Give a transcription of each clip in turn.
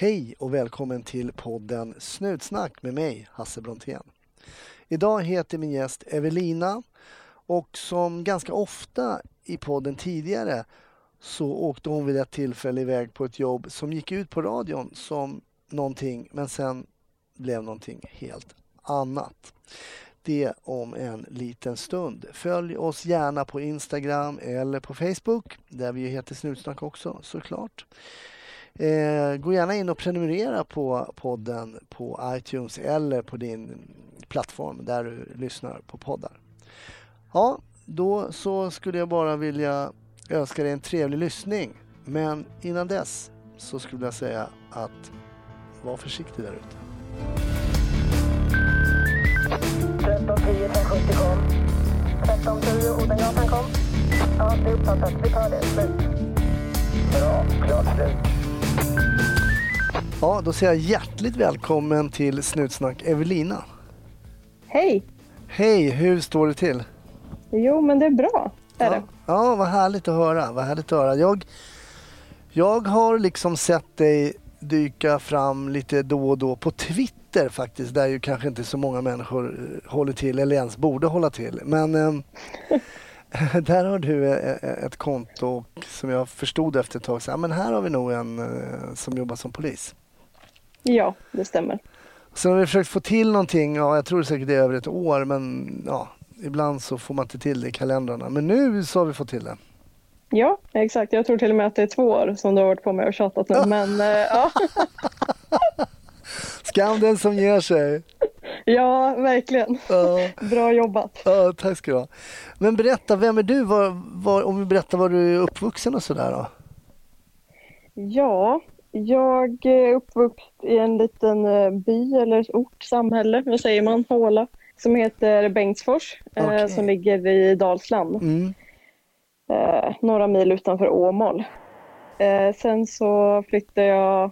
Hej och välkommen till podden Snutsnack med mig, Hasse Brontén. Idag heter min gäst Evelina och som ganska ofta i podden tidigare så åkte hon vid ett tillfälle iväg på ett jobb som gick ut på radion som någonting men sen blev någonting helt annat. Det om en liten stund. Följ oss gärna på Instagram eller på Facebook där vi heter Snutsnack också såklart. Eh, gå gärna in och prenumerera på podden på iTunes eller på din plattform där du lyssnar på poddar. Ja, då så skulle jag bara vilja önska dig en trevlig lyssning. Men innan dess så skulle jag säga att var försiktig där ute. 1310 1070 kom. 1310 Odengatan kom. Ja, det är uppfattat. Vi tar det. Slut. Bra. Klart slut. Ja, då säger jag hjärtligt välkommen till Snutsnack Evelina. Hej! Hej, hur står det till? Jo, men det är bra. Är Ja, det? ja, vad härligt att höra. Vad härligt att höra. Jag, jag har liksom sett dig dyka fram lite då och då på Twitter faktiskt, där ju kanske inte så många människor eh, håller till eller ens borde hålla till. Men eh, där har du eh, ett konto som jag förstod efter ett tag, så, ja, men här har vi nog en eh, som jobbar som polis. Ja, det stämmer. Sen har vi försökt få till någonting, ja, jag tror säkert det är över ett år, men ja, ibland så får man inte till det i kalendrarna. Men nu så har vi fått till det. Ja, exakt. Jag tror till och med att det är två år som du har varit på mig och tjatat nu. Men eh, ja. Skam den som ger sig. Ja, verkligen. Ja, Bra jobbat. ja, tack ska du ha. Men berätta, vem är du? Var, var, om vi berättar var du är uppvuxen och sådär då? Ja, jag är uppvuxen i en liten eh, by eller ort, samhälle, vad säger man, håla, som heter Bengtsfors, eh, Okej. som ligger i Dalsland. Mm. eh, några mil utanför Åmål. Eh, sen så flyttade jag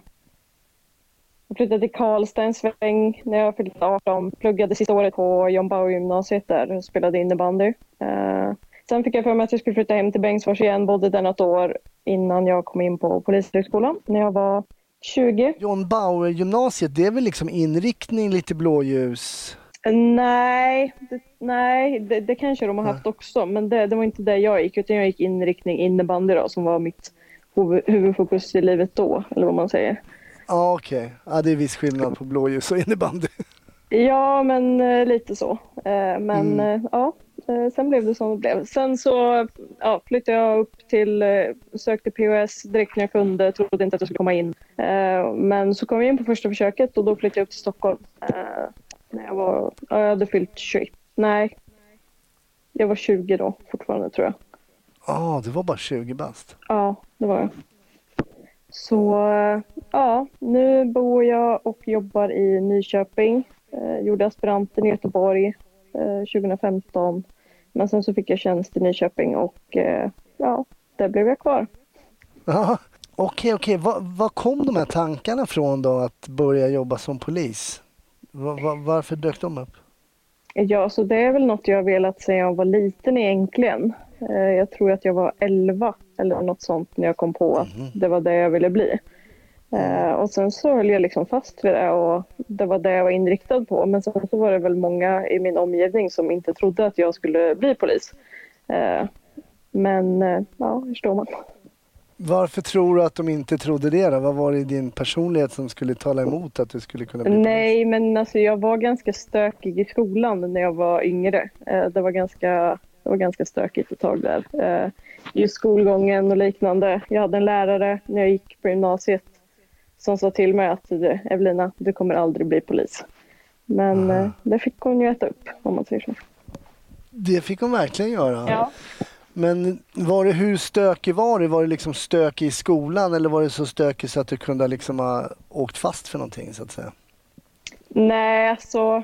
jag flyttade till Karlstad en sväng när jag fyllde 18. Pluggade sista året på John Bauer gymnasiet där och spelade innebandy. Eh, sen fick jag för mig att jag skulle flytta hem till Bengtsfors igen. Bodde där något år innan jag kom in på Polishögskolan när jag var 20. John Bauer gymnasiet, det är väl liksom inriktning lite blåljus? Nej, det, nej det, det kanske de har haft också. Men det, det var inte det jag gick. Utan jag gick inriktning innebandy då, som var mitt huvud, huvudfokus i livet då. Eller vad man säger. Ja, okej. Ja, det är viss skillnad på blåljus och innebandy. Ja, men eh, lite så. Eh, men Mm. eh, ja, sen blev det som det blev. Sen så ja, flyttade jag upp till, sökte POS direkt när jag kunde, trodde inte att jag skulle komma in. Men så kom jag in på första försöket och då flyttade jag upp till Stockholm. När jag var, ja, jag hade fyllt 21. Nej, jag var 20 då fortfarande tror jag. Ja, det var bara 20 bast. Ja, det var jag. Så ja, nu bor jag och jobbar i Nyköping. Eh, gjorde aspiranten i Göteborg eh, 2015. Men sen så fick jag tjänst i Nyköping och eh, ja, där blev jag kvar. Ja, Okej, okej. Var, var kom de här tankarna från då att börja jobba som polis? Va- va- varför dök de upp? Ja, så det är väl något jag har velat sedan jag var liten egentligen. Eh, Jag tror att jag var 11 eller något sånt när jag kom på att det var det jag ville bli. Eh, Och sen så höll jag liksom fast vid det och det var det jag var inriktad på. Men sen så var det väl många i min omgivning som inte trodde att jag skulle bli polis. Eh, Men eh, ja, hur står man? Varför tror du att de inte trodde det då? Vad var det i din personlighet som skulle tala emot att du skulle kunna bli Nej, men alltså jag var ganska stökig i skolan när jag var yngre. Eh, Det var ganska, det var ganska stökigt ett tag där. Just skolgången och liknande. Jag hade en lärare när jag gick på gymnasiet som sa till mig att "Du, Evelina, du kommer aldrig bli polis. Men Ah. det fick hon ju äta upp om man säger så. Det fick hon verkligen göra. Ja. Men var det, hur stökig var det? Var det liksom stökig i skolan eller var det så stökig så att du kunde liksom ha åkt fast för någonting så att säga? Nej, alltså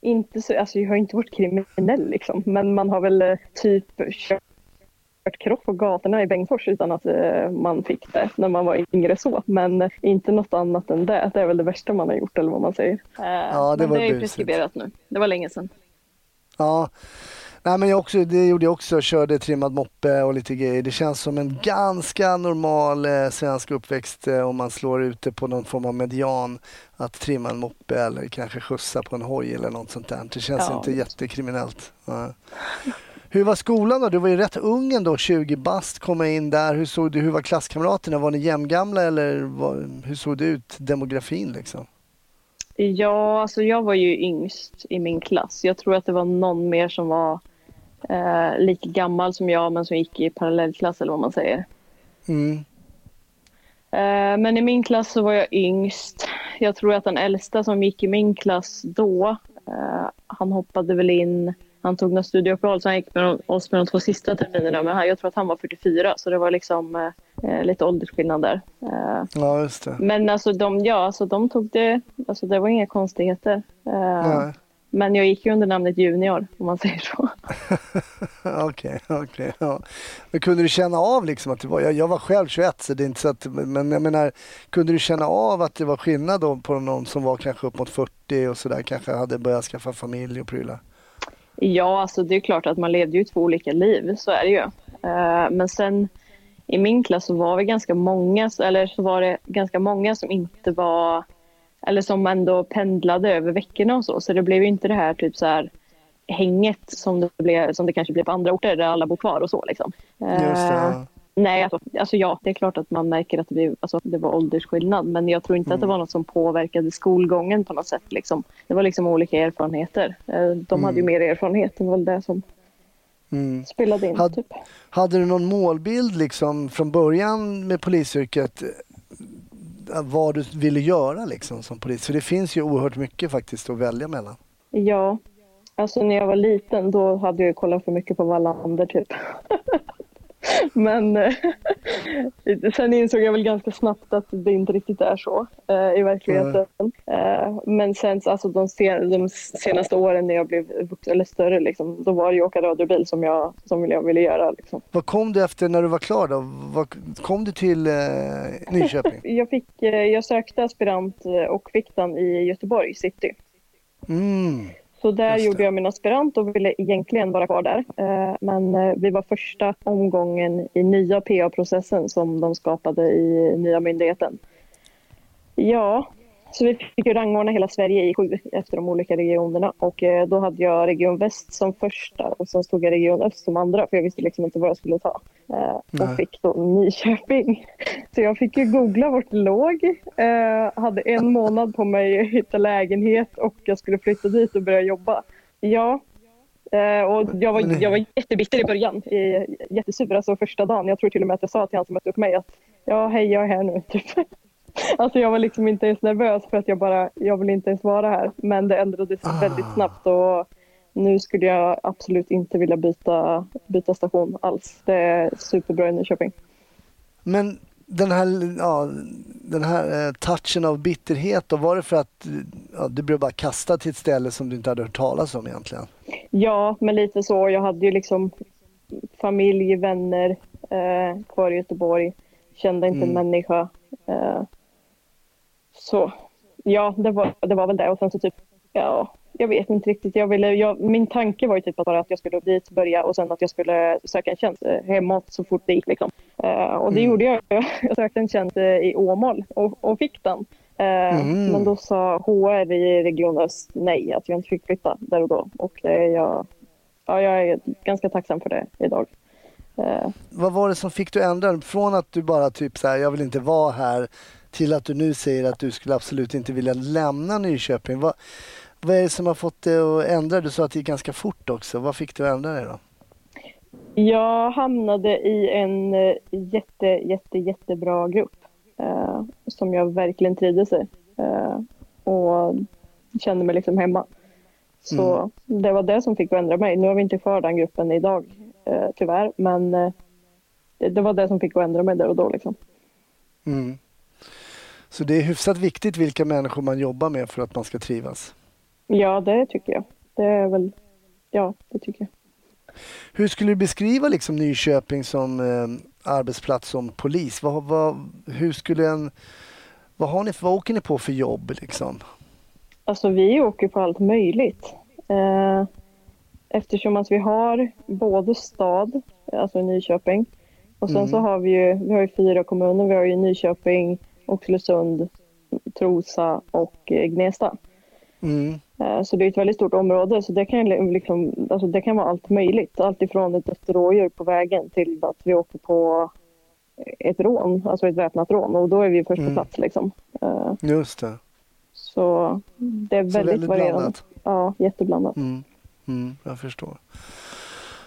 inte så, alltså jag har inte varit kriminell liksom, men man har väl eh, typ kört krock på gatorna i Bengtsfors utan att eh, man fick det när man var yngre så. Men eh, inte något annat än det. Det är väl det värsta man har gjort eller vad man säger. Ja, det men var det är preskriberat nu. Det var länge sedan. Ja, Nej, men jag också, det gjorde jag också. Körde trimmad moppe och lite grejer. Det känns som en ganska normal eh, svensk uppväxt eh, om man slår ut det på någon form av median. Att trimma en moppe eller kanske skjutsa på en hoj eller något sånt där. Det känns Ja. inte jättekriminellt. Ja. Hur var skolan då? Du var ju rätt ung ändå, 20 bast, komma in där. Hur, såg du, hur var klasskamraterna? Var ni jämngamla eller var, hur såg det ut, demografin liksom? Ja, alltså jag var ju yngst i min klass. Jag tror att det var någon mer som var eh, lika gammal som jag men som gick i parallellklass eller vad man säger. Mm. Eh, men i min klass så var jag yngst. Jag tror att den äldsta som gick i min klass då, eh, han hoppade väl in, han tog några studieuppehåll så han gick med oss med de två sista terminerna. Men jag tror att han var 44 så det var liksom eh, eh, lite åldersskillnad där. Eh, Ja, just det. men alltså de, ja, alltså de tog det, alltså det var inga konstigheter. Nej. Men jag gick ju under namnet Junior om man säger så. Okej, okej. ja. Men kunde du känna av liksom att det var, jag, jag var själv 21 så det är inte så att, men jag menar, kunde du känna av att det var skillnad då på någon som var kanske upp mot 40 och sådär, kanske hade börjat skaffa familj och prylar? Ja, alltså det är klart att man levde ju två olika liv, så är det ju. Eh, Men sen i min klass så var vi ganska många, eller så var det ganska många som inte var, eller som ändå pendlade över veckorna och så. Så det blev ju inte det här typ så här hänget som det, blev, som det kanske blev på andra orter där alla bor kvar och så liksom. Ja. Nej, alltså, alltså ja, det är klart att man märker att det, blev, alltså, det var åldersskillnad. Men jag tror inte att det var något som påverkade skolgången på något sätt. Liksom. Det var liksom olika erfarenheter. Eh, De hade ju mer erfarenhet. Det var väl det som Mm. spelade in. Had- Typ. Hade du någon målbild liksom från början med polisyrket? Eh, vad du ville göra liksom som polis? För det finns ju oerhört mycket faktiskt att välja mellan. Ja, alltså när jag var liten då hade jag kollat för mycket på Wallander typ. Men eh, sen insåg jag väl ganska snabbt att det inte riktigt är så eh, i verkligheten. Eh, men sen alltså, de, sen, de senaste åren när jag blev vuxen eller större, liksom, då var det ju åka radiobil som jag, som jag ville göra. Liksom. Vad kom du efter när du var klar då? Vad, kom du till eh, Nyköping? Jag, fick, eh, jag sökte aspirant eh, och fick den i Göteborg city. Mm. Så där gjorde jag min aspirant och ville egentligen vara kvar där. Eh, Men eh, vi var första omgången i nya PA-processen som de skapade i nya myndigheten. Ja, så vi fick ju rangordna hela Sverige i sju efter de olika regionerna. Och eh, då hade jag Region Väst som första och sen stod jag Region Öst som andra för jag visste liksom inte vad jag skulle ta. Eh, Nej. Och fick då Nyköping. Så jag fick ju googla vart det låg. Eh, hade en månad på mig att hitta lägenhet och jag skulle flytta dit och börja jobba. Ja. Eh, och jag var, jag var jättebitter i början. Eh, jättesur alltså första dagen. Jag tror till och med att jag sa till han som mötte upp mig att ja, hej jag är här nu. Typ. Alltså jag var liksom inte ens nervös för att jag bara, jag vill inte ens vara här. Men det ändrades Ah. väldigt snabbt och nu skulle jag absolut inte vilja byta, byta station alls. Det är superbra i Nyköping. Men den här, ja, den här eh, touchen av bitterhet, då, var det för att ja, du blev bara kastad till ett ställe som du inte hade hört talas om egentligen? Ja, men lite så. Jag hade ju liksom familj, vänner eh, kvar i Göteborg. Kände inte en Mm. människa. Eh, så ja, det var, det var väl det. Och sen så typ, ja, jag vet inte riktigt. Jag ville, jag, min tanke var ju typ att bara att jag skulle dit, börja och sen att jag skulle söka en tjänst eh, hemåt så fort det gick. Liksom. Eh, och det Mm. gjorde jag. Jag sökte en tjänst eh, i Åmål och, och fick den. Eh, Mm. Men då sa HR i Region Öst nej, att jag inte fick flytta där och då. Och är jag, ja, jag är ganska tacksam för det idag. Vad var det som fick du ändra? Från att du bara typ så här, jag vill inte vara här till att du nu säger att du skulle absolut inte vilja lämna Nyköping. Vad, vad är det som har fått dig att ändra? Du sa att det gick ganska fort också. Vad fick du att ändra dig då? Jag hamnade i en eh, jätte, jätte, jättebra grupp eh, som jag verkligen trivdes i eh, och kände mig liksom hemma. Så det var det som fick att ändra mig. Nu har vi inte kvar den gruppen idag eh, tyvärr, men eh, det, det var det som fick att ändra mig där och då. Liksom. Mm. Så det är hyfsat viktigt vilka människor man jobbar med för att man ska trivas. Ja, det tycker jag. Det är väl, ja, det tycker jag. Hur skulle du beskriva liksom Nyköping som eh, arbetsplats som polis? Vad, vad, hur skulle en, vad, har ni, vad åker ni på för jobb? Liksom? Alltså vi åker på allt möjligt. Eh, eftersom att vi har både stad, alltså Nyköping, och sen Mm. så har vi ju, vi har ju fyra kommuner. Vi har ju Nyköping, Oxelösund, Trosa och eh, Gnesta. Mm. Eh, Så det är ett väldigt stort område så det kan, liksom, alltså det kan vara allt möjligt. Allt ifrån ett dött rådjur på vägen till att vi åker på ett rån, alltså ett väpnat rån och då är vi först på Mm. plats liksom. Eh, Just det. Så det är väldigt, väldigt varierande. blandat. Ja, jätteblandat. Mm. Mm, jag förstår.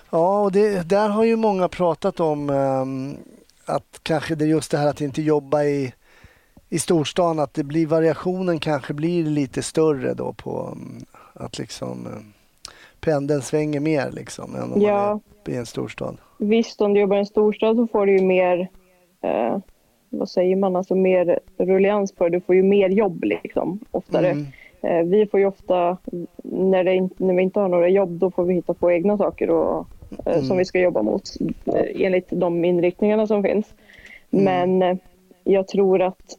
Ja, och det, där har ju många pratat om ehm, att kanske det är just det här att inte jobba i, i storstan, att det blir variationen kanske blir lite större då på mm, att liksom eh, pendeln svänger mer liksom än om Ja. man är i en storstad. Visst, om du jobbar i en storstad så får du ju mer, eh, vad säger man, alltså mer rullians på. Du får ju mer jobb liksom, oftare. Mm. Eh, vi får ju ofta, när, det inte, när vi inte har några jobb, då får vi hitta på egna saker och, eh, Mm. som vi ska jobba mot eh, enligt de inriktningarna som finns. Mm. Men eh, jag tror att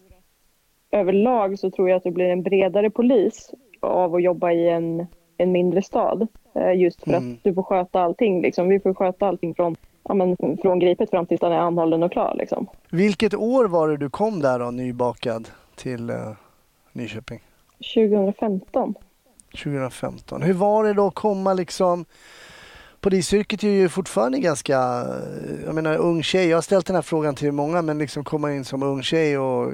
överlag så tror jag att det blir en bredare polis av att jobba i en, en mindre stad. Eh, Just för Mm. att du får sköta allting. Liksom. Vi får sköta allting från, ja, men, från gripet fram tills den är anhållen och klar. Liksom. Vilket år var det du kom där då, nybakad till eh, Nyköping? 2015. 2015. Hur var det då att komma liksom Polisyrket är ju fortfarande ganska, eh, jag menar ung tjej. Jag har ställt den här frågan till många men liksom komma in som ung tjej och,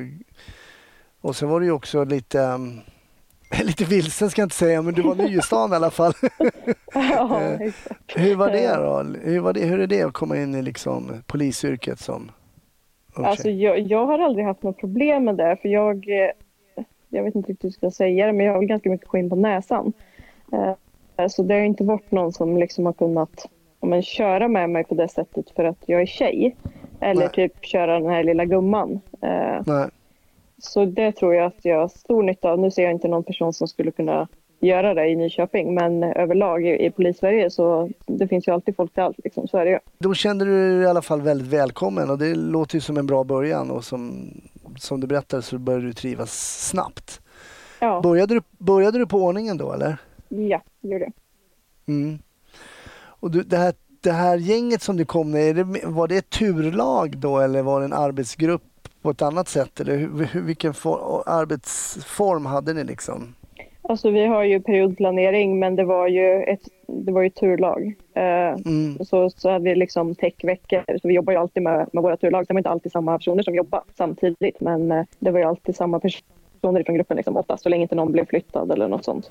och sen var det ju också lite, um, lite vilsen ska jag inte säga men du var ny i stan i alla fall. ja, Eh. Hur var det då? Hur, var det, hur är det att komma in i liksom polisyrket som ung Alltså, jag, jag har aldrig haft något problem med det. För jag, eh, jag vet inte riktigt hur jag ska säga det, men jag har ganska mycket skinn på näsan. Eh, Så det har inte varit någon som liksom har kunnat men, köra med mig på det sättet för att jag är tjej. Eller Nej. typ köra den här lilla gumman. Nej. Så det tror jag att jag har stor nytta av. Nu ser jag inte någon person som skulle kunna göra det i Nyköping, men överlag i, i Polissverige så det finns ju alltid folk till allt. Liksom. Så är det ju. Då kände du dig i alla fall väldigt välkommen och det låter ju som en bra början och som, som du berättade så började du trivas snabbt. Ja, Började du, började du på ordningen då eller? ja det gjorde jag. Mm. Och du, det, här, det här gänget som du kom med, var det ett turlag då eller var det en arbetsgrupp på ett annat sätt? Eller hur, vilken for, arbetsform hade ni liksom? Alltså vi har ju periodplanering men det var ju ett, det var ju turlag. Eh, Mm. så, så hade vi liksom techveckor. Så vi jobbar ju alltid med, med våra turlag. Det var inte alltid samma personer som jobbar samtidigt men eh, det var ju alltid samma personer från gruppen liksom, oftast så länge inte någon blev flyttad eller något sånt.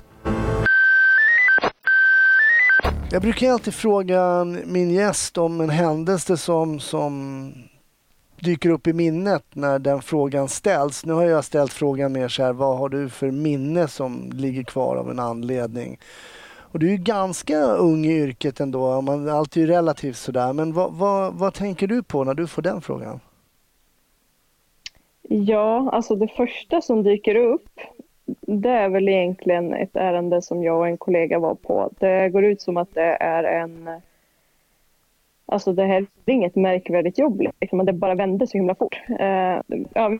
Jag brukar alltid fråga min gäst om en händelse som, som dyker upp i minnet när den frågan ställs. Nu har jag ställt frågan mer så här, vad har du för minne som ligger kvar av en anledning? Och du är ju ganska ung i yrket ändå, man, allt är ju relativt sådär. Men vad, vad, vad tänker du på när du får den frågan? Ja, alltså det första som dyker upp det är väl egentligen ett ärende som jag och en kollega var på. Det går ut som att det är en... Alltså det här är inget märkvärdigt jobb, liksom, det bara vände så himla fort. Eh, ja,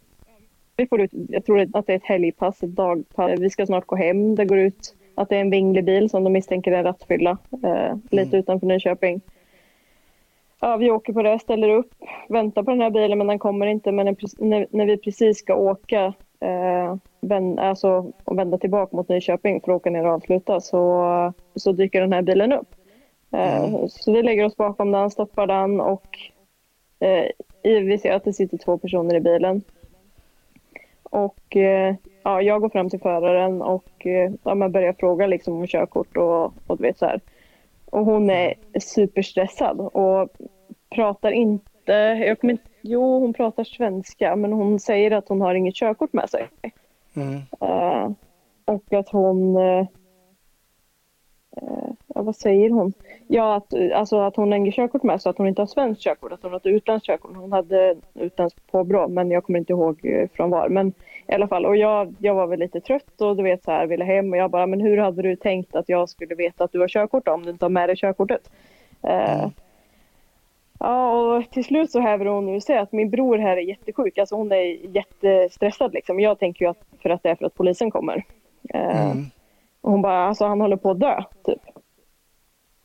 vi får ut, jag tror att det är ett helgpass, ett dagpass. Vi ska snart gå hem. Det går ut att det är en vinglig bil som de misstänker är rattfylla, eh, lite utanför Nyköping. Ja, vi åker på det, ställer upp, väntar på den här bilen men den kommer inte. Men när, när, när vi precis ska åka eh, vän, alltså, och vända tillbaka mot Nyköping för att åka ner och avsluta så, så dyker den här bilen upp. Eh, Så vi lägger oss bakom den, stoppar den och eh, vi ser att det sitter två personer i bilen. Och eh, ja, jag går fram till föraren och eh, ja, börjar fråga liksom om körkort och, och du vet så här. Och hon är superstressad och pratar inte, jag kommer inte, jo hon pratar svenska men hon säger att hon har inget körkort med sig. Mm. Eh, och att hon, eh, ja, vad säger hon? Ja, att, alltså att hon inget körkort med sig, att hon inte har svenskt körkort, att hon har ett utländskt körkort. Hon hade utländskt påbrå, men jag kommer inte ihåg eh, från var. Men i alla fall, och jag, jag var väl lite trött och du vet så här, ville hem och jag bara, men hur hade du tänkt att jag skulle veta att du har körkort om du inte har med dig körkortet? Eh, Ja, och till slut så häver hon ur sig att min bror här är jättesjuk. Alltså hon är jättestressad liksom. Jag tänker ju att för att det är för att polisen kommer. Eh, Mm. Och hon bara, alltså han håller på att dö, typ.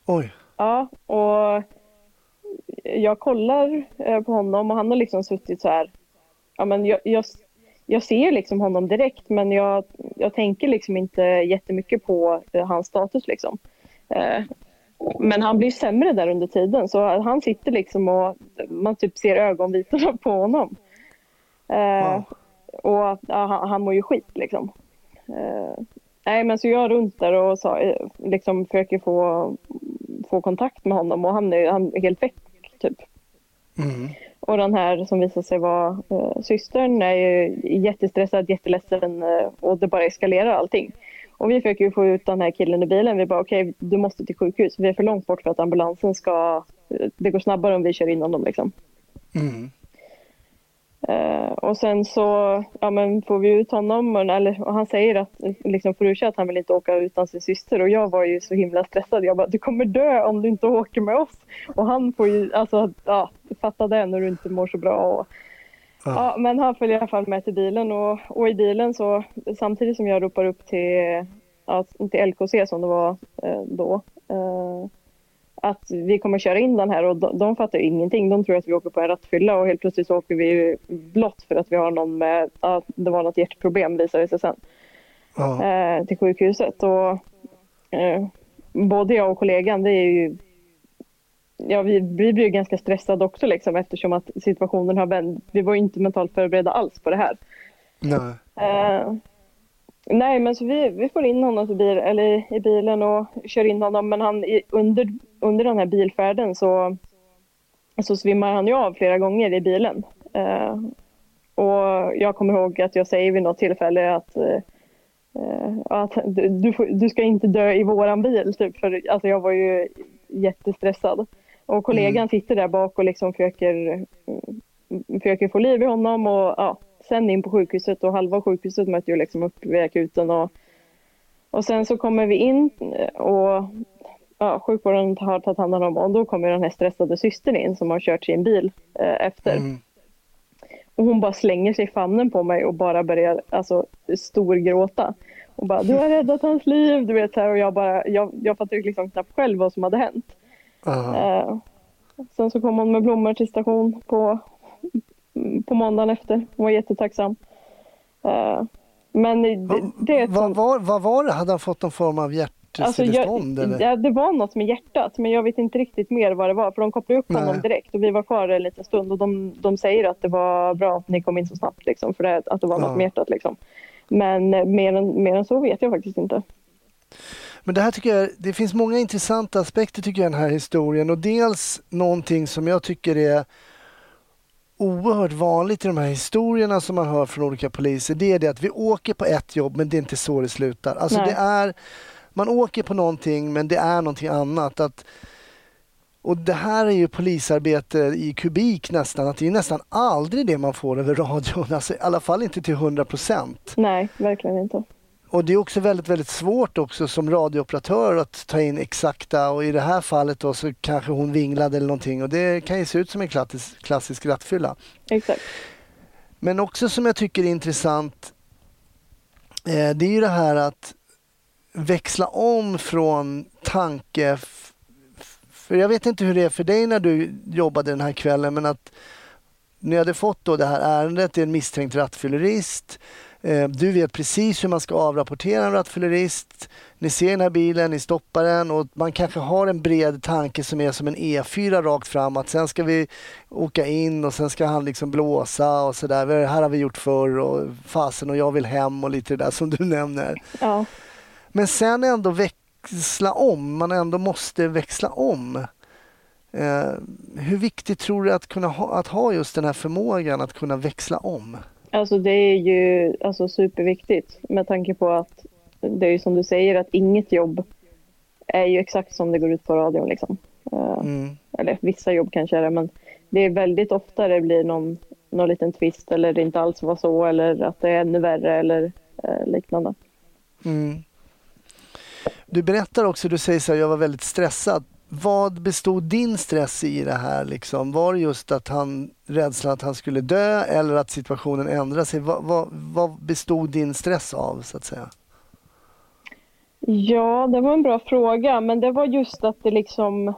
Oj. Ja, och jag kollar eh, på honom och han har liksom suttit så här. Ja, men jag, jag, jag ser liksom honom direkt men jag, jag tänker liksom inte jättemycket på eh, hans status liksom. Eh, men han blir sämre där under tiden så han sitter liksom och man typ ser ögonvitorna på honom. Wow. Och ja, han, han mår ju skit liksom. Nej men så jag är runt där och sa, eh, liksom försöker få, få kontakt med honom och han är, han är helt väck typ. Mm. Och den här som visade sig vara eh, systern är ju jättestressad, jätteledsen eh, och det bara eskalerar allting. Och vi försöker ju få ut den här killen i bilen. Vi bara okej, du måste till sjukhus. Vi är för långt bort för att ambulansen ska... eh, Det går snabbare om vi kör in honom liksom. Mm. Eh, och sen så ja, men får vi ut honom och, eller, och han säger att liksom, Furusha att han vill inte åka utan sin syster och jag var ju så himla stressad. Jag bara du kommer dö om du inte åker med oss. Och han får ju, alltså ja, fatta det när du inte mår så bra. Och, ja, men han följer i alla fall med till bilen och, och i bilen så samtidigt som jag ropar upp till, ja, till LKC som det var eh, då. Eh, att vi kommer köra in den här och de, de fattar ju ingenting. De tror att vi åker på en rattfylla och helt plötsligt så åker vi blått för att vi har någon med, ja, det var något hjärtproblem visade det sig sen, Ja. eh, till sjukhuset. Och, eh, både jag och kollegan, det är ju, ja vi, vi blir ju ganska stressade också liksom eftersom att situationen har vänt. Vi var ju inte mentalt förberedda alls på det här. Nej. Eh, nej, men så vi, vi får in honom i, bil, eller i bilen och kör in honom. Men han, under, under den här bilfärden så, så svimmar han ju av flera gånger i bilen. Eh, och jag kommer ihåg att jag säger vid något tillfälle att, eh, att du, du, får, du ska inte dö i våran bil. Typ, för alltså, jag var ju jättestressad. Och kollegan sitter där bak och liksom försöker, mm, försöker få liv i honom. Och, ja, sen in på sjukhuset och halva sjukhuset möter ju liksom upp vid akuten. Och, och sen så kommer vi in och ja, sjukvården har tagit hand om honom och då kommer den här stressade systern in som har kört sin bil eh, efter. Mm. Och hon bara slänger sig i famnen på mig och bara börjar alltså, storgråta. Och bara, du har räddat hans liv, du vet så här, och jag bara, jag, jag fattade liksom knappt själv vad som hade hänt. Ja. Eh, sen så kom hon med blommor till station på, på måndagen efter. Hon var jättetacksam. Eh, men det, det är vad, var, vad var det? Hade han fått någon form av Alltså, hjärtstillestånd? jag, eller? ja, det var något med hjärtat, men jag vet inte riktigt mer vad det var. För de kopplade upp honom Nej. direkt och vi var kvar en liten stund och de, de säger att det var bra att ni kom in så snabbt, liksom, för det, att det var Ja. något med hjärtat. Liksom. Men eh, mer än, mer än så vet jag faktiskt inte. Men det här tycker jag, det finns många intressanta aspekter tycker jag i den här historien och dels någonting som jag tycker är oerhört vanligt i de här historierna som man hör från olika poliser. Det är det att vi åker på ett jobb men det är inte så det slutar. Alltså Nej. det är, man åker på någonting men det är någonting annat. Att, och det här är ju polisarbete i kubik nästan. Att det är nästan aldrig det man får över radion. Alltså, I alla fall inte till 100 procent. Nej, verkligen inte. Och det är också väldigt, väldigt svårt också som radiooperatör att ta in exakta och i det här fallet då så kanske hon vinglade eller någonting och det kan ju se ut som en klassisk, klassisk rattfylla. Exakt. Men också som jag tycker är intressant eh, det är ju det här att växla om från tanke för jag vet inte hur det är för dig när du jobbade den här kvällen men att ni hade fått då det här ärendet, det är en misstänkt rattfyllerist. Eh, Du vet precis hur man ska avrapportera en rattfyllerist. Ni ser den här bilen, ni stoppar den och man kanske har en bred tanke som är som en E4 rakt fram. Att sen ska vi åka in och sen ska han liksom blåsa och sådär. Det här har vi gjort förr och fasen och jag vill hem och lite det där som du nämner. Ja. Men sen ändå växla om. Man ändå måste växla om. Eh, hur viktigt tror du att kunna ha, att ha just den här förmågan att kunna växla om? Alltså det är ju alltså, superviktigt med tanke på att det är ju som du säger att inget jobb är ju exakt som det går ut på radion. Liksom. Eh, Mm. Eller vissa jobb kanske är det, men det är väldigt ofta det blir någon, någon liten twist eller det inte alls var så eller att det är ännu värre eller eh, liknande. Mm. Du berättar också, du säger så här, jag var väldigt stressad. Vad bestod din stress i det här? Liksom? Var det just att han, rädslan att han skulle dö eller att situationen ändrade sig? Vad, vad, vad bestod din stress av så att säga? Ja, det var en bra fråga, men det var just att det liksom...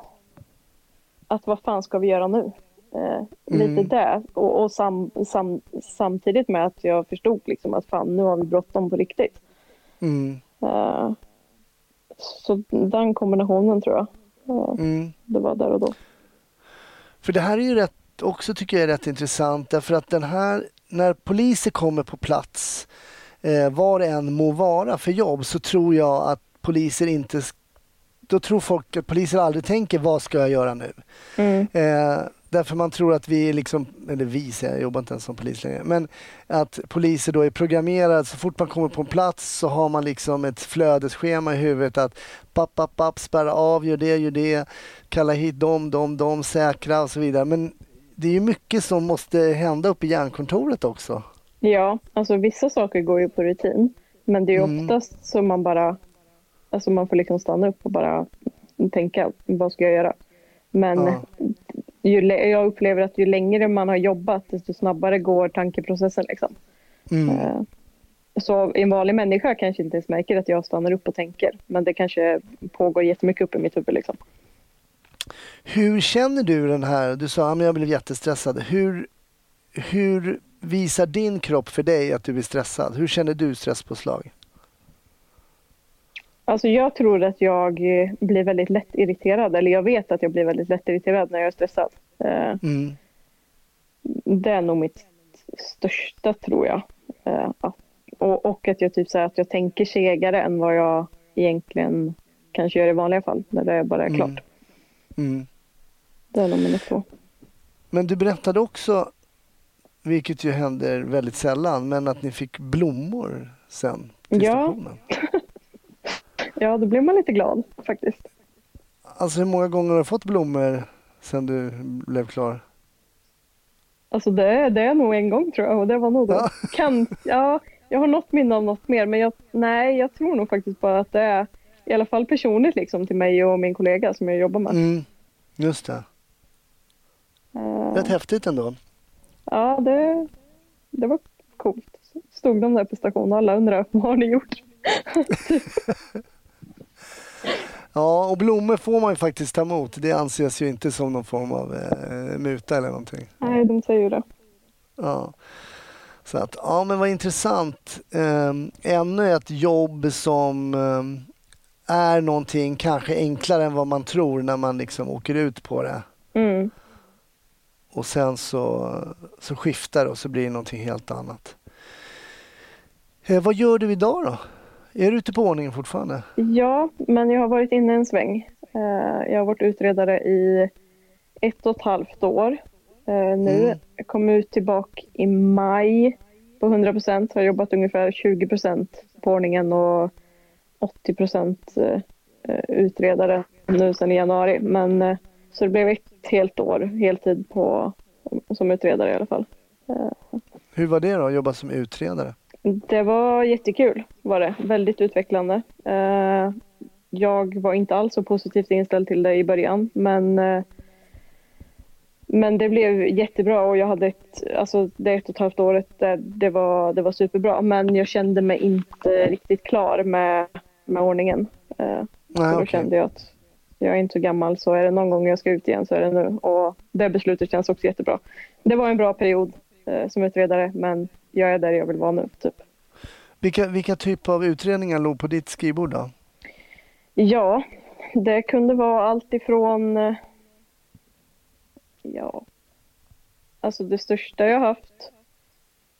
Att vad fan ska vi göra nu? Eh, Lite Mm. det. Och, och sam, sam, samtidigt med att jag förstod liksom att fan, nu har vi bråttom på riktigt. Mm. Eh, så den kombinationen tror jag. Mm. det var där och då. För det här är ju rätt, också tycker jag är rätt intressant därför att den här, när poliser kommer på plats, eh, var det än må vara för jobb, så tror jag att poliser inte, då tror folk att poliser aldrig tänker vad ska jag göra nu? Mm. Eh, därför man tror att vi är liksom, eller vi säger jag, jobbar inte ens som polis längre, men att poliser då är programmerade, så fort man kommer på en plats så har man liksom ett flödesschema i huvudet att papp, papp, papp, spärra av, gör det, gör det, kalla hit dem, dem, dem, säkra och så vidare. Men det är ju mycket som måste hända uppe i järnkontoret också. Ja, alltså vissa saker går ju på rutin. Men det är Mm. oftast så man bara... Alltså man får liksom stanna upp och bara tänka, vad ska jag göra? Men Ja. Ju, jag upplever att ju längre man har jobbat, desto snabbare går tankeprocessen. Liksom. Mm. Eh, Så en vanlig människa kanske inte ens märker att jag stannar upp och tänker. Men det kanske pågår jättemycket upp i mitt huvud. Liksom. Hur känner du den här, du sa att jag blev jättestressad. Hur, hur visar din kropp för dig att du är stressad? Hur känner du stresspåslag? Alltså jag tror att jag eh, blir väldigt lätt irriterad. Eller jag vet att jag blir väldigt lätt irriterad när jag är stressad. Eh, Mm. Det är nog mitt största tror jag. Eh, och, och att jag typ så att jag tänker segare än vad jag egentligen kanske gör i vanliga fall. När det bara är Mm. klart. Mm. Det är nog mina två. Men du berättade också, vilket ju händer väldigt sällan, men att ni fick blommor sen till Ja. stationen. Ja, då blir man lite glad faktiskt. Alltså hur många gånger har du fått blommor sen du blev klar? Alltså det, är- det är nog en gång tror jag och det var nog då. Ja. Kan, ja, jag har något minne av något mer men jag, nej, jag tror nog faktiskt bara att det är i alla fall personligt liksom till mig och min kollega som jag jobbar med. Mm. Just det. Eh, Rätt häftigt ändå. Ja, det, det var coolt. Stod de där på stationen och alla undrade vad har ni gjort? Ja, och blommor får man ju faktiskt ta emot. Det anses ju inte som någon form av eh, muta eller någonting. Nej, de säger ju det. Ja. Så att, ja men vad intressant. Um, ännu ett jobb som ehm, är någonting kanske enklare än vad man tror när man liksom åker ut på det. Mm. Och sen så, så skiftar det och så blir det någonting helt annat. Eh, vad gör du idag då? Är du ute på ordningen fortfarande? Ja, men jag har varit inne en sväng. Eh, Jag har varit utredare i ett och ett halvt år eh, nu. Mm. Jag kom ut tillbaka i maj på 100 procent. Har jobbat ungefär 20 procent på ordningen och 80 procent eh, utredare nu sedan i januari. Men så det blev ett helt år heltid på, som utredare i alla fall. Hur var det då, att jobba som utredare? Det var jättekul, var det. Väldigt utvecklande. Eh, Jag var inte alls så positivt inställd till det i början, men eh, men det blev jättebra och jag hade ett, alltså det ett och ett halvt året där det var, det var superbra. Men jag kände mig inte riktigt klar med, med ordningen. Eh, Så Nej, då okej. kände jag att jag är inte så gammal så är det någon gång jag ska ut igen så är det nu. Och det beslutet känns också jättebra. Det var en bra period eh, som utredare men jag är där jag vill vara nu. Typ. Vilka, vilka typ av utredningar låg på ditt skrivbord då? Ja, det kunde vara allt ifrån... eh, Ja, alltså det största jag haft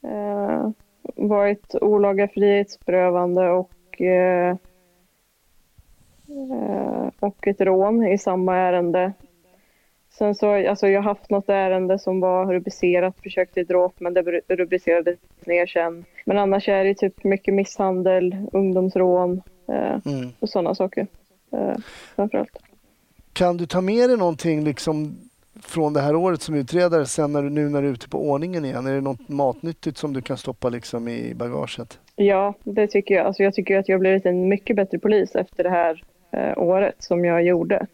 eh, var ett olaga frihetsberövande och, eh, eh, och ett rån i samma ärende. Sen så, alltså jag har haft något ärende som var rubricerat försök till dråp men det rubricerades ner sen. Men annars är det typ mycket misshandel, ungdomsrån eh, Mm. och sådana saker. Eh, framförallt. Kan du ta med dig någonting liksom från det här året som utredare sen när du, nu när du är ute på ordningen igen? Är det något matnyttigt som du kan stoppa liksom i bagaget? Ja, det tycker jag. Alltså jag tycker att jag blivit en mycket bättre polis efter det här eh, året som jag gjorde.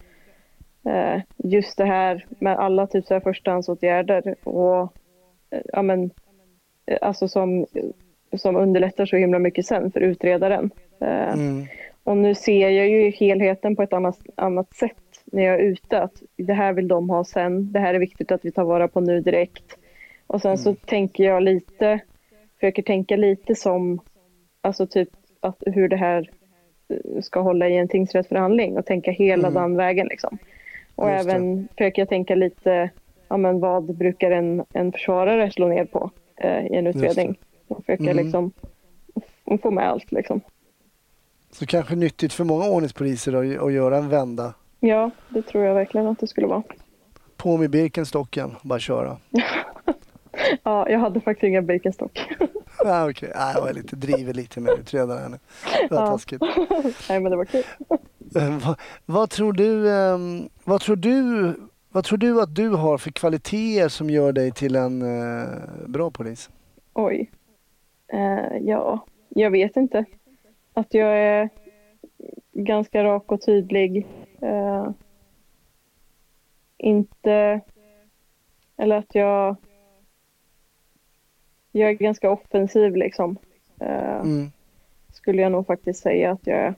Eh, just det här med alla typ så här förstahandsåtgärder och eh, ja, men, eh, alltså som, som underlättar så himla mycket sen för utredaren. Mm. Och nu ser jag ju helheten på ett annat, annat sätt när jag är ute. Att det här vill de ha sen. Det här är viktigt att vi tar vara på nu direkt. Och sen så tänker jag lite, försöker tänka lite som, alltså typ att hur det här ska hålla i en tingsrättsförhandling och tänka hela Mm. den vägen liksom. Och Just det. även försöker jag tänka lite, ja men vad brukar en, en försvarare slå ner på eh, i en det. utredning? Och försöka Mm. liksom få med allt liksom. Så kanske nyttigt för många ordningspoliser att göra en vända. Ja, det tror jag verkligen att det skulle vara. På med Birkenstocken, bara köra. Ja, jag hade faktiskt ingen Birkenstock. Ah, Okej, ah, jag var lite driver lite med utredaren. Det var Ja. taskigt. Nej, men det var kul. Eh, vad, vad tror du, ehm, vad tror du, vad tror du att du har för kvaliteter som gör dig till en eh, bra polis? Oj. Eh, ja, jag vet inte. Att jag är ganska rak och tydlig. Inte... Eller att jag... Jag är ganska offensiv liksom. Mm. skulle jag nog faktiskt säga att jag är.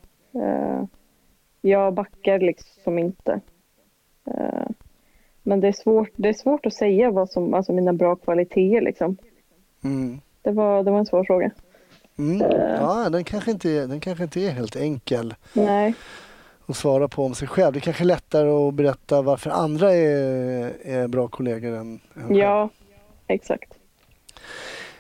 Eh, jag backar liksom inte. Eh, men det är, svårt, det är svårt att säga vad som, alltså mina bra kvaliteter liksom. Mm. Det var, det var en svår fråga. Mm. Ja, den kanske, inte, är- den kanske inte är helt enkel Nej, att svara på om sig själv. Det kanske är lättare att berätta varför andra är, är bra kollegor än, än ja, exakt.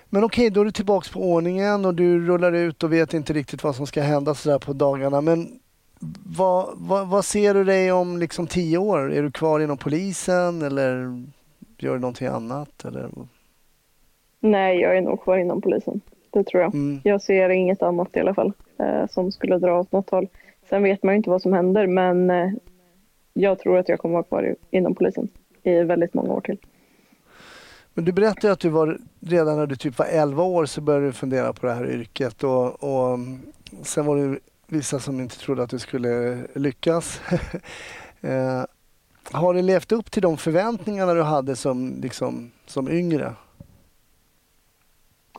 Men okej, då är du tillbaks på ordningen och du rullar ut och vet inte riktigt vad som ska hända sådär på dagarna. Men vad, vad, vad ser du dig om liksom tio år? Är du kvar inom polisen eller gör du någonting annat? Eller? Nej, jag är nog kvar inom polisen. Det tror jag. Mm. Jag ser inget annat i alla fall eh, som skulle dra åt något håll. Sen vet man ju inte vad som händer, men eh, jag tror att jag kommer vara kvar inom polisen i väldigt många år till. Men du berättade att du var, redan när du typ var 11 år så började du fundera på det här yrket och, och sen var det vissa som inte trodde att du skulle lyckas. eh, har du levt upp till de förväntningarna du hade som, liksom, som yngre?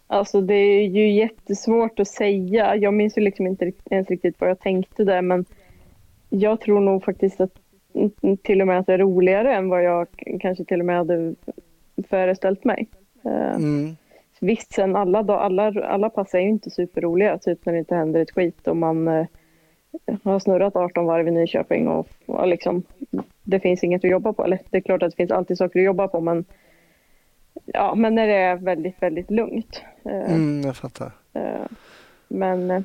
Alltså det är ju jättesvårt att säga. Jag minns ju liksom inte ens riktigt vad jag tänkte där, men jag tror nog faktiskt att till och med att det är roligare än vad jag kanske till och med hade föreställt mig. Eh, Mm. Visst, sen alla, dag, alla, alla pass är ju inte superroliga, typ när det inte händer ett skit och man eh, har snurrat 18 varv i Nyköping och, och liksom, det finns inget att jobba på. Eller det är klart att det finns alltid saker att jobba på, men ja, men när det är väldigt, väldigt lugnt. Eh, Mm, jag fattar. eh, men eh,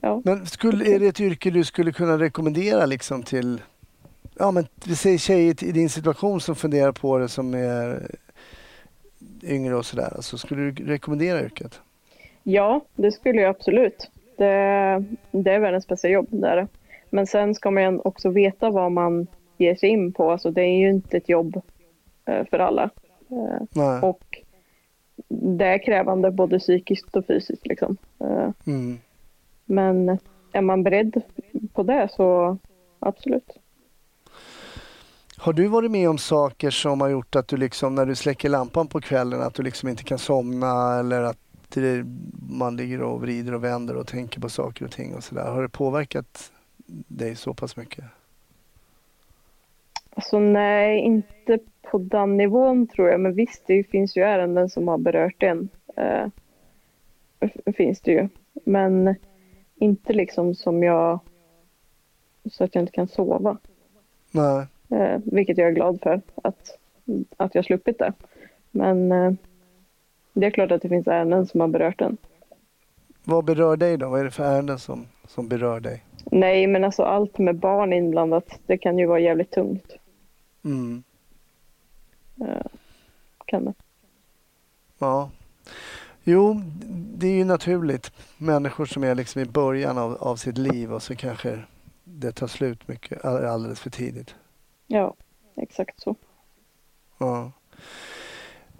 ja, Men skulle, är det ett yrke du skulle kunna rekommendera liksom till ja, men vi säger tjejer i din situation som funderar på det som är yngre och sådär. Alltså, skulle du rekommendera yrket? ja, det skulle jag absolut. Det, det är världens bästa jobb, det är det. Men sen ska man också veta vad man ger sig in på. Alltså, det är ju inte ett jobb eh, för alla. Eh, Nej. Och det är krävande både psykiskt och fysiskt. Liksom. Eh, Mm. Men är man beredd på det så absolut. Har du varit med om saker som har gjort att du liksom när du släcker lampan på kvällen att du liksom inte kan somna eller att det, man ligger och vrider och vänder och tänker på saker och ting och sådär. Har det påverkat dig så pass mycket? Alltså nej, inte på den nivån tror jag. Men visst, det finns ju ärenden som har berört en. Eh, finns det ju. Men inte liksom som jag... Så att jag inte kan sova. Nej. Eh, vilket jag är glad för. Att, att jag sluppit det. Men eh, det är klart att det finns ärenden som har berört en. Vad berör dig då? Vad är det för ärenden som, som berör dig? Nej, men alltså allt med barn inblandat, det kan ju vara jävligt tungt. Mm. Eh, kan det. Ja. Jo, det är ju naturligt. Människor som är liksom i början av, av sitt liv och så kanske det tar slut mycket all- alldeles för tidigt. Ja, exakt så. Ja.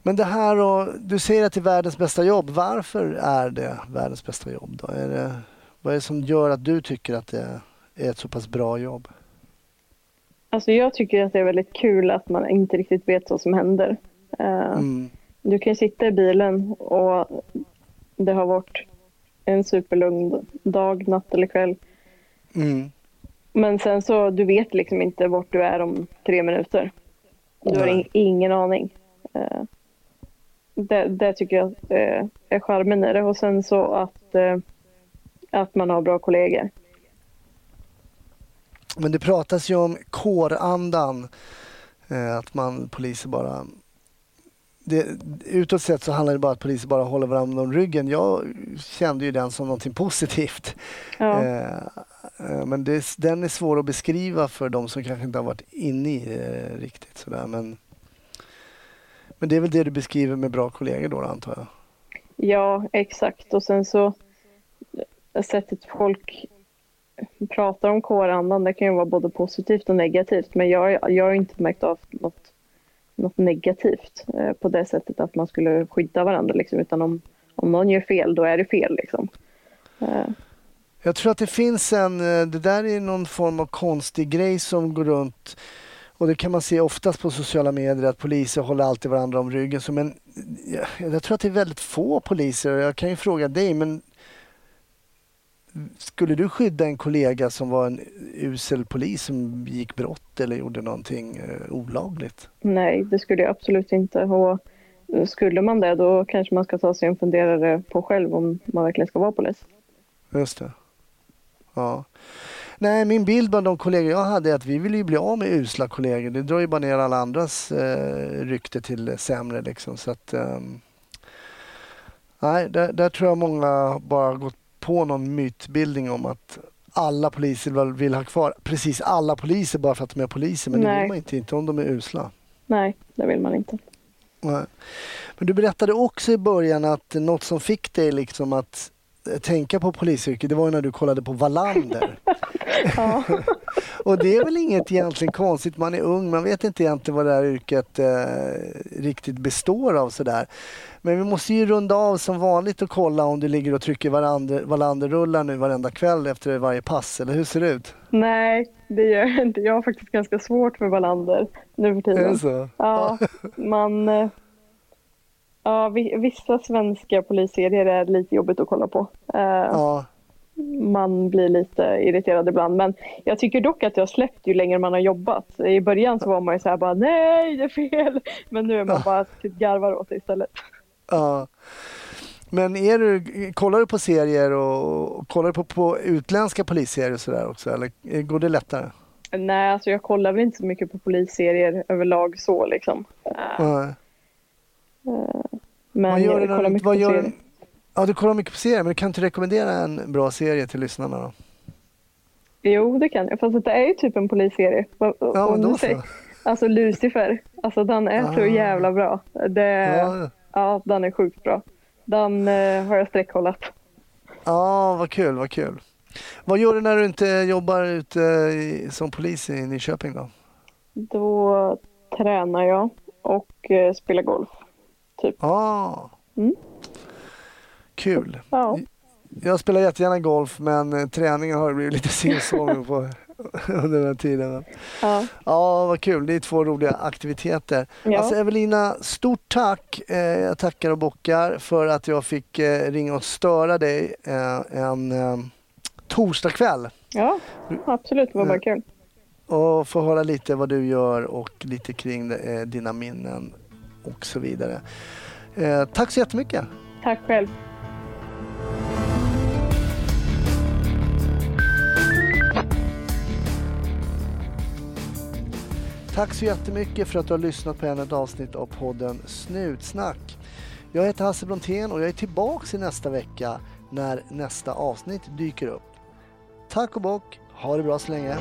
Men det här och du säger att det är världens bästa jobb. Varför är det världens bästa jobb då? Är det, vad är det som gör att du tycker att det är ett så pass bra jobb? Alltså jag tycker att det är väldigt kul att man inte riktigt vet vad som händer. Eh, Mm. Du kan sitta i bilen och det har varit en superlugn dag, natt eller kväll Mm. Men sen så, du vet liksom inte vart du är om tre minuter. Du har in, ingen aning. Eh, det, det tycker jag eh, är charmen i det. Och sen så att, eh, att man har bra kollegor. Men det pratas ju om kårandan. Eh, att man, poliser bara... Det, utåt sett så handlar det bara om att poliser bara håller varandra om ryggen. Jag kände ju den som någonting positivt. Ja. Eh, Eh, men det, den är svår att beskriva för de som kanske inte har varit inne i det riktigt. Sådär. Men, men det är väl det du beskriver med bra kollegor då, antar jag? Ja, exakt. Och sen så eh, sättet folk pratar om kårandan, det kan ju vara både positivt och negativt. Men jag, jag har inte märkt av något, något negativt eh, på det sättet att man skulle skydda varandra. Liksom, utan om, om någon gör fel, då är det fel. Liksom. Eh, jag tror att det finns en, eh, det där är någon form av konstig grej som går runt och det kan man se oftast på sociala medier att poliser håller alltid varandra om ryggen. Så, men jag, jag tror att det är väldigt få poliser och jag kan ju fråga dig men skulle du skydda en kollega som var en usel polis som gick brott eller gjorde någonting eh, olagligt? nej, det skulle jag absolut inte. Och skulle man det, då kanske man ska ta sig en funderare på själv om man verkligen ska vara polis. Just det. Ja. Nej, min bild bland de kollegor jag hade är att vi vill ju bli av med usla kollegor. Det drar ju bara ner alla andras eh, rykte till det sämre liksom. Så att, ehm, nej, där, där tror jag många bara gått på någon mytbildning om att alla poliser vill, ha kvar precis alla poliser bara för att de är poliser. Men det Nej. vill man inte, inte om de är usla. Nej, det vill man inte. Nej. Men du berättade också i början att något som fick dig liksom att eh, tänka på polisyrket, det var ju när du kollade på Wallander. Ja. Och det är väl inget egentligen konstigt, man är ung, man vet inte egentligen vad det här yrket eh, riktigt består av sådär. Men vi måste ju runda av som vanligt och kolla om du ligger och trycker Wallander- Wallander-rullar nu varenda kväll efter varje pass, eller hur ser det ut? Nej, det gör jag inte. Jag har faktiskt ganska svårt för Wallander nu för Är tiden. det så? Ja, man... Ja, vi- vissa svenska polisserier är lite jobbigt att kolla på. Eh, Ja, Man blir lite irriterad ibland. Men jag tycker dock att det har släppt ju längre man har jobbat. I början så var man ju så här bara nej, det är fel. Men nu är man bara typ garvar åt det istället. ja. Men är du, kollar du på serier och, och kollar du på, på utländska polisserier och sådär också, eller går det lättare? Nej, alltså jag kollar väl inte så mycket på polisserier överlag så liksom. Nej. Men Vad gör jag kollar mycket vad på gör, serier. Ja, du kollar mycket på serier, men kan inte rekommendera en bra serie till lyssnarna då? Jo, det kan jag. Fast det är ju typ en polisserie. Ja, men då så. Alltså Lucifer. Alltså den är så Ah. jävla bra. Det, ja. Ja, den är sjukt bra. Den eh, har jag sträckkollat. ja, vad kul, vad kul. Vad gör du när du inte jobbar ute i, som polis i Nyköping då? Då tränar jag och eh, spelar golf. Ja. Mm. Kul. Ja, Jag spelar jättegärna golf men eh, träningen har blivit lite si och så med på under den här tiden. ja. Ja, vad kul. Det är två roliga aktiviteter. ja. Alltså Evelina, stort tack. Eh, jag tackar och bockar för att jag fick eh, ringa och störa dig en torsdagkväll ja absolut. Det var bara kul. och få höra lite vad du gör och lite kring dina minnen och så vidare. Eh, tack så jättemycket. Tack själv. Tack så jättemycket för att du har lyssnat på ännu ett avsnitt av podden Snutsnack. Jag heter Hasse Brontén och jag är tillbaks i nästa vecka när nästa avsnitt dyker upp. Tack och bock, ha det bra så länge.